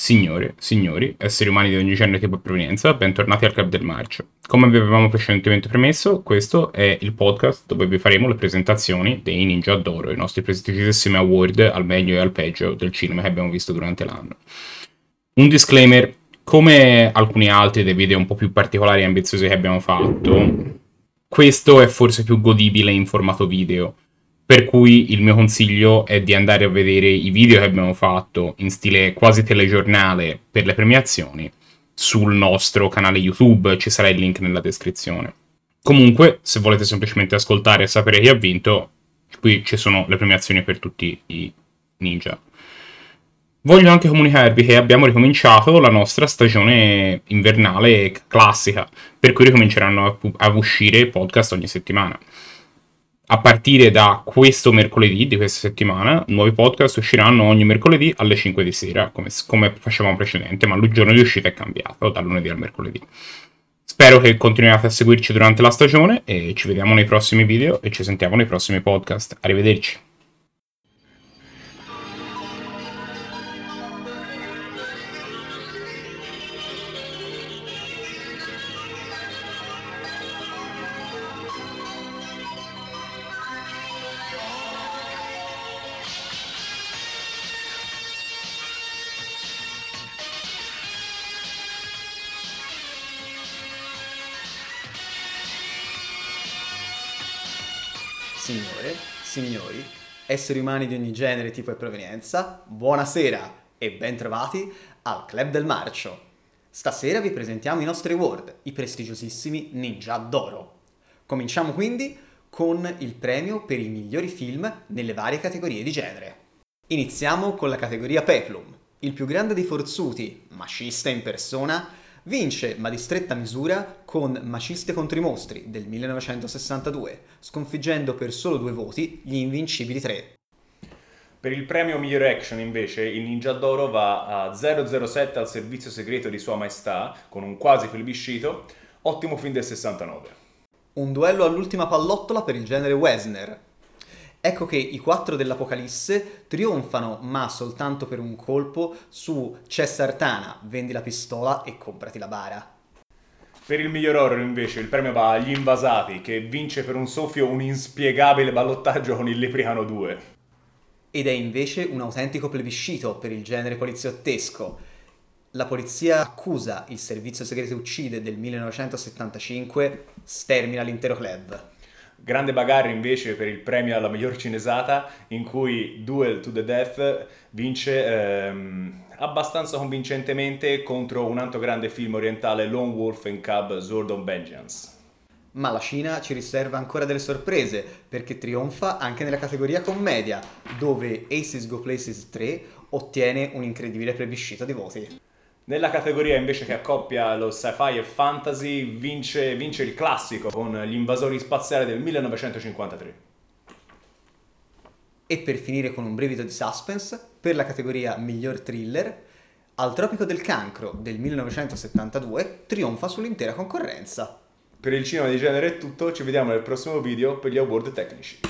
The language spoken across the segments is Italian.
Signore, signori, esseri umani di ogni genere tipo e provenienza, bentornati al Club del Marcio. Come vi avevamo precedentemente premesso, questo è il podcast dove vi faremo le presentazioni dei Ninja d'Oro, i nostri prestigiosissimi award al meglio e al peggio del cinema che abbiamo visto durante l'anno. Un disclaimer, come alcuni altri dei video un po' più particolari e ambiziosi che abbiamo fatto, questo è forse più godibile in formato video per cui il mio consiglio è di andare a vedere i video che abbiamo fatto in stile quasi telegiornale per le premiazioni sul nostro canale YouTube, ci sarà il link nella descrizione. Comunque, se volete semplicemente ascoltare e sapere chi ha vinto, qui ci sono le premiazioni per tutti i ninja. Voglio anche comunicarvi che abbiamo ricominciato la nostra stagione invernale classica, per cui ricominceranno a, a uscire podcast ogni settimana a partire da questo mercoledì di questa settimana, nuovi podcast usciranno ogni mercoledì alle 5 di sera, come, come facevamo precedente, ma il giorno di uscita è cambiato dal lunedì al mercoledì. Spero che continuiate a seguirci durante la stagione e ci vediamo nei prossimi video e ci sentiamo nei prossimi podcast. Arrivederci. Signore, signori, esseri umani di ogni genere, tipo e provenienza, buonasera e bentrovati al Club del Marcio. Stasera vi presentiamo i nostri award, i prestigiosissimi Ninja d'Oro. Cominciamo quindi con il premio per i migliori film nelle varie categorie di genere. Iniziamo con la categoria Peplum, il più grande dei forzuti, macista in persona, Vince, ma di stretta misura, con Maciste contro i mostri del 1962, sconfiggendo per solo due voti gli Invincibili 3. Per il premio miglior action invece il Ninja d'Oro va a 007 al servizio segreto di Sua Maestà con un quasi plebiscito, ottimo film del 69. Un duello all'ultima pallottola per il genere Wesner, Ecco che i quattro dell'Apocalisse trionfano, ma soltanto per un colpo, su Cessartana, vendi la pistola e comprati la bara. Per il miglior horror invece il premio va agli Invasati, che vince per un soffio un inspiegabile ballottaggio con il Lepricano 2. Ed è invece un autentico plebiscito per il genere poliziottesco. La polizia accusa, il servizio segreto uccide del 1975, stermina l'intero club. Grande bagarre invece per il premio alla miglior cinesata in cui Duel to the Death vince ehm, abbastanza convincentemente contro un altro grande film orientale Lone Wolf and Cub Sword of Vengeance. Ma la Cina ci riserva ancora delle sorprese perché trionfa anche nella categoria commedia dove Aces Go Places 3 ottiene un incredibile plebiscito di voti. Nella categoria invece che accoppia lo sci-fi e fantasy vince, vince il classico con gli invasori spaziali del 1953. E per finire con un brivido di suspense, per la categoria miglior thriller, Al tropico del cancro del 1972 trionfa sull'intera concorrenza. Per il cinema di genere è tutto, ci vediamo nel prossimo video per gli award tecnici.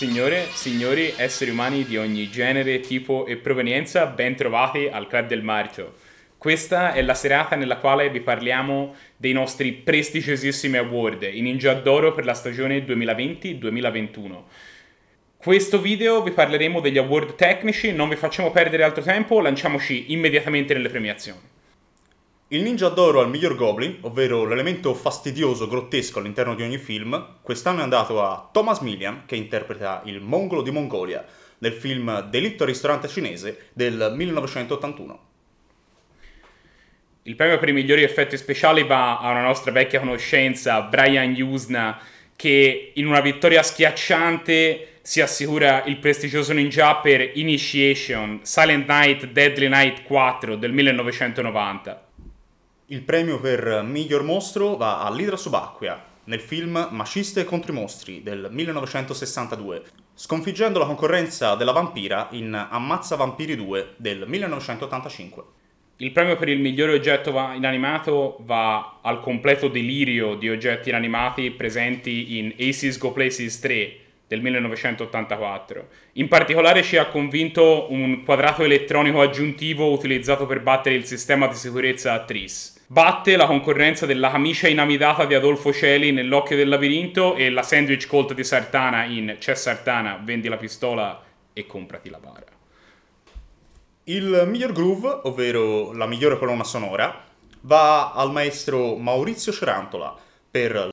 Signore, signori, esseri umani di ogni genere, tipo e provenienza, ben trovati al Club del Marcio. Questa è la serata nella quale vi parliamo dei nostri prestigiosissimi award, i Ninja d'Oro per la stagione 2020-2021. Questo video vi parleremo degli award tecnici, non vi facciamo perdere altro tempo, lanciamoci immediatamente nelle premiazioni. Il ninja d'oro al miglior Goblin, ovvero l'elemento fastidioso grottesco all'interno di ogni film, quest'anno è andato a Thomas Millian, che interpreta il mongolo di Mongolia, nel film Delitto al ristorante cinese del 1981. Il premio per i migliori effetti speciali va a una nostra vecchia conoscenza, Brian Usna, che in una vittoria schiacciante si assicura il prestigioso ninja per Initiation, Silent Night, Deadly Night 4 del 1990. Il premio per miglior mostro va a Lidra Subacquea, nel film Maciste contro i mostri del 1962, sconfiggendo la concorrenza della vampira in Ammazza Vampiri 2 del 1985. Il premio per il migliore oggetto inanimato va al completo delirio di oggetti inanimati presenti in Aces Go Places 3 del 1984. In particolare ci ha convinto un quadrato elettronico aggiuntivo utilizzato per battere il sistema di sicurezza a Tris. Batte la concorrenza della camicia inamidata di Adolfo Celi nell'occhio del labirinto e la sandwich colt di Sartana in C'è Sartana, vendi la pistola e comprati la bara. Il miglior groove, ovvero la migliore colonna sonora, va al maestro Maurizio Cerantola per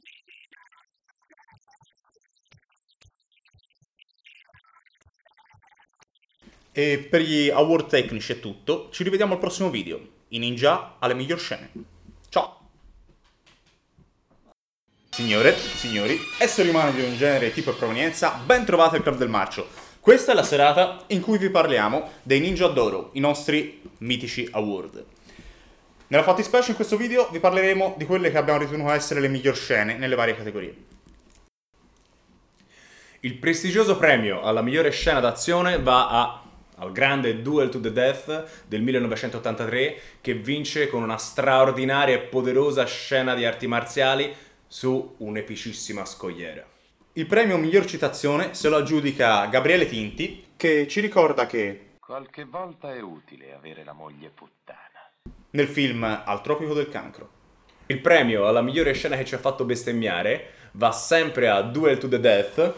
E per gli award tecnici è tutto, ci rivediamo al prossimo video. I ninja alle miglior scene. Ciao! Signore, signori, esseri umani di ogni genere, tipo e provenienza, ben trovati al Club del Marcio. Questa è la serata in cui vi parliamo dei Ninja d'Oro, i nostri mitici award. Nella fattispecie in questo video vi parleremo di quelle che abbiamo ritenuto essere le miglior scene nelle varie categorie. Il prestigioso premio alla migliore scena d'azione va a al grande Duel to the Death del 1983 che vince con una straordinaria e poderosa scena di arti marziali su un'epicissima scogliera. Il premio miglior citazione se lo aggiudica Gabriele Tinti che ci ricorda che Qualche volta è utile avere la moglie puttana. nel film Al tropico del cancro. Il premio alla migliore scena che ci ha fatto bestemmiare va sempre a Duel to the Death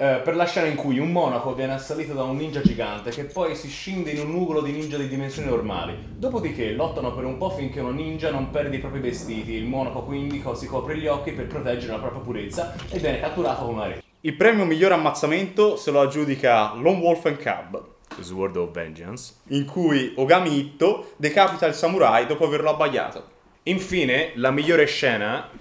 eh, per la scena in cui un monaco viene assalito da un ninja gigante che poi si scinde in un nugolo di ninja di dimensioni normali. Dopodiché lottano per un po' finché uno ninja non perde i propri vestiti. Il monaco quindi si copre gli occhi per proteggere la propria purezza e viene catturato con una rete. Il premio miglior ammazzamento se lo aggiudica Lone Wolf and Cub, Sword of Vengeance. in cui Ogami Itto decapita il samurai dopo averlo abbagliato. Infine, la migliore scena.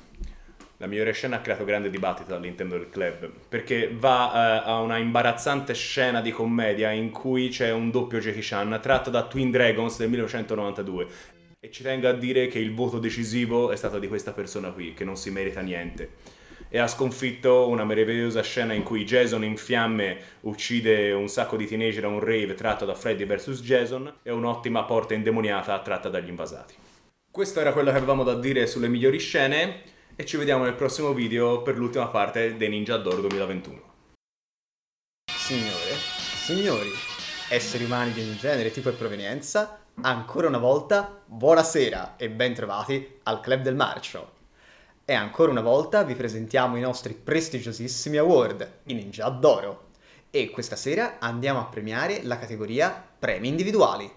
La migliore scena ha creato grande dibattito all'interno del club perché va eh, a una imbarazzante scena di commedia in cui c'è un doppio Jackie Chan tratto da Twin Dragons del 1992 e ci tengo a dire che il voto decisivo è stato di questa persona qui che non si merita niente. E ha sconfitto una meravigliosa scena in cui Jason in fiamme uccide un sacco di teenager a un rave tratto da Freddy vs Jason e un'ottima porta indemoniata tratta dagli invasati. Questo era quello che avevamo da dire sulle migliori scene e ci vediamo nel prossimo video per l'ultima parte dei Ninja d'Oro 2021. Signore, signori, esseri umani di ogni genere, tipo e provenienza, ancora una volta buonasera e ben trovati al Club del Marcio. E ancora una volta vi presentiamo i nostri prestigiosissimi award, i Ninja d'Oro. E questa sera andiamo a premiare la categoria Premi Individuali.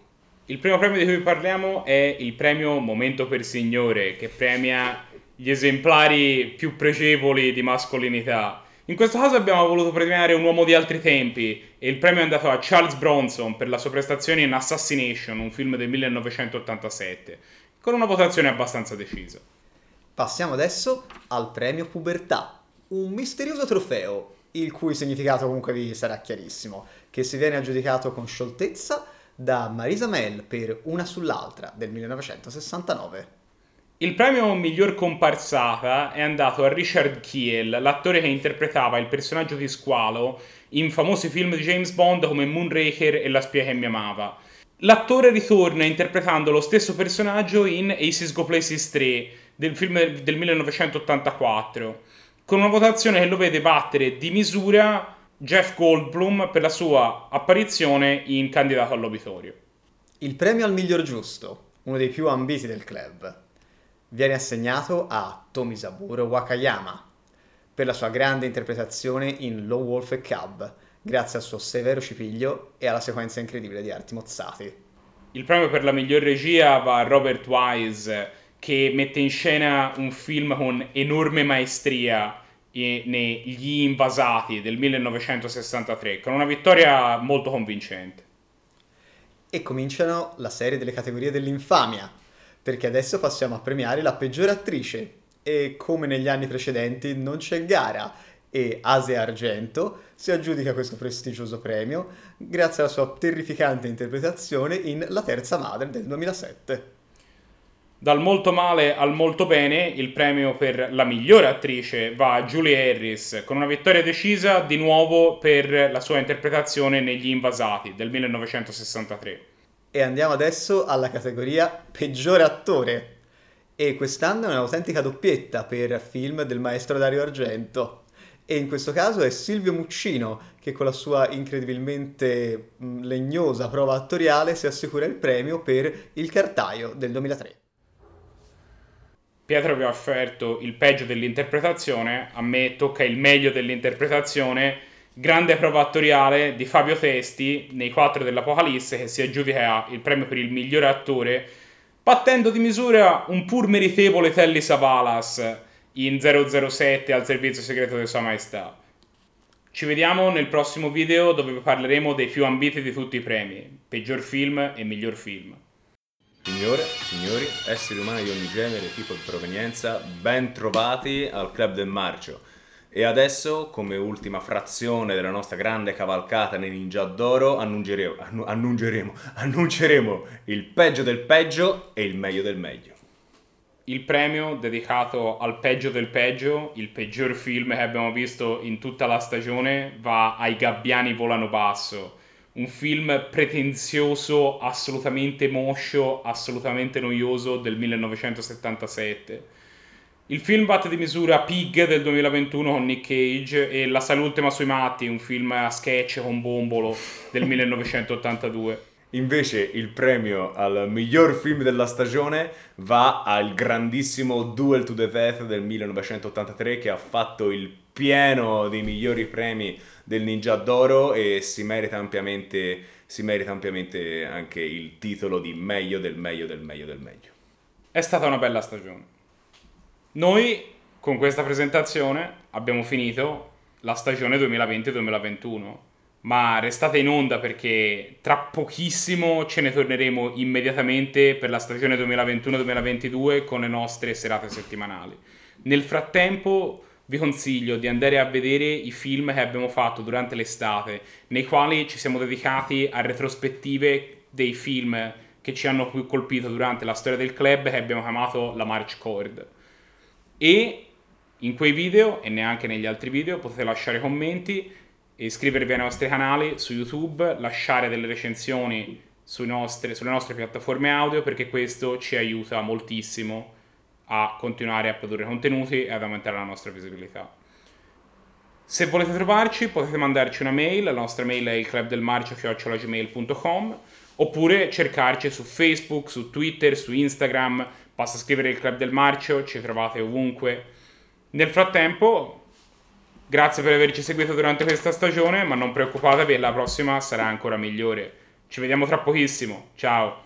Il primo premio di cui parliamo è il premio Momento per Signore, che premia gli esemplari più pregevoli di mascolinità. In questo caso abbiamo voluto premiare un uomo di altri tempi e il premio è andato a Charles Bronson per la sua prestazione in Assassination, un film del 1987, con una votazione abbastanza decisa. Passiamo adesso al premio Pubertà, un misterioso trofeo, il cui significato comunque vi sarà chiarissimo, che si viene aggiudicato con scioltezza da Marisa Mel per Una sull'altra del 1969. Il premio miglior comparsata è andato a Richard Kiel, l'attore che interpretava il personaggio di Squalo in famosi film di James Bond come Moonraker e La spia che mi amava. L'attore ritorna interpretando lo stesso personaggio in Aces Go Places 3 del film del 1984, con una votazione che lo vede battere di misura Jeff Goldblum per la sua apparizione in Candidato all'Obitorio. Il premio al miglior giusto, uno dei più ambiti del club, viene assegnato a Tomisaburo Wakayama per la sua grande interpretazione in Lone Wolf e Cub, grazie al suo severo cipiglio e alla sequenza incredibile di arti mozzati. Il premio per la miglior regia va a Robert Wise, che mette in scena un film con enorme maestria negli Invasati del 1963, con una vittoria molto convincente. E cominciano la serie delle categorie dell'infamia, perché adesso passiamo a premiare la peggiore attrice. E come negli anni precedenti non c'è gara e Asia Argento si aggiudica questo prestigioso premio grazie alla sua terrificante interpretazione in La terza madre del 2007. Dal molto male al molto bene, il premio per la migliore attrice va a Julie Harris, con una vittoria decisa di nuovo per la sua interpretazione negli Invasati del 1963. E andiamo adesso alla categoria peggiore attore. E quest'anno è un'autentica doppietta per film del maestro Dario Argento. E in questo caso è Silvio Muccino che con la sua incredibilmente mh, legnosa prova attoriale si assicura il premio per Il Cartaio del 2003. Pietro vi ha offerto il peggio dell'interpretazione, a me tocca il meglio dell'interpretazione, grande prova attoriale di Fabio Testi nei quattro dell'Apocalisse che si aggiudica il premio per il migliore attore, battendo di misura un pur meritevole Telly Savalas in 007 al servizio segreto di Sua Maestà. Ci vediamo nel prossimo video dove parleremo dei più ambiti di tutti i premi, peggior film e miglior film. Signore, signori, esseri umani di ogni genere, tipo e provenienza, ben trovati al Club del Marcio. E adesso, come ultima frazione della nostra grande cavalcata nei Ninja d'Oro, annunceremo, annu- annunceremo, annunceremo il peggio del peggio e il meglio del meglio. Il premio dedicato al peggio del peggio, il peggior film che abbiamo visto in tutta la stagione, va ai Gabbiani Volano Basso un film pretenzioso, assolutamente moscio, assolutamente noioso del 1977. Il film batte di misura Pig del 2021 con Nick Cage e La salute ma sui matti, un film a sketch con Bombolo del 1982. Invece il premio al miglior film della stagione va al grandissimo Duel to the Death del 1983 che ha fatto il pieno dei migliori premi del Ninja d'Oro e si merita ampiamente, si merita ampiamente anche il titolo di meglio del meglio del meglio del meglio. È stata una bella stagione. Noi con questa presentazione abbiamo finito la stagione 2020-2021, ma restate in onda perché tra pochissimo ce ne torneremo immediatamente per la stagione 2021-2022 con le nostre serate settimanali. Nel frattempo vi consiglio di andare a vedere i film che abbiamo fatto durante l'estate, nei quali ci siamo dedicati a retrospettive dei film che ci hanno più colpito durante la storia del club che abbiamo chiamato la March Chord. E in quei video e neanche negli altri video potete lasciare commenti iscrivervi ai nostri canali su YouTube, lasciare delle recensioni nostri, sulle nostre piattaforme audio perché questo ci aiuta moltissimo a continuare a produrre contenuti e ad aumentare la nostra visibilità. Se volete trovarci potete mandarci una mail, la nostra mail è il clubdelmarcio.gmail.com oppure cercarci su Facebook, su Twitter, su Instagram, basta scrivere il Club del Marcio, ci trovate ovunque. Nel frattempo, grazie per averci seguito durante questa stagione, ma non preoccupatevi, la prossima sarà ancora migliore. Ci vediamo tra pochissimo, ciao!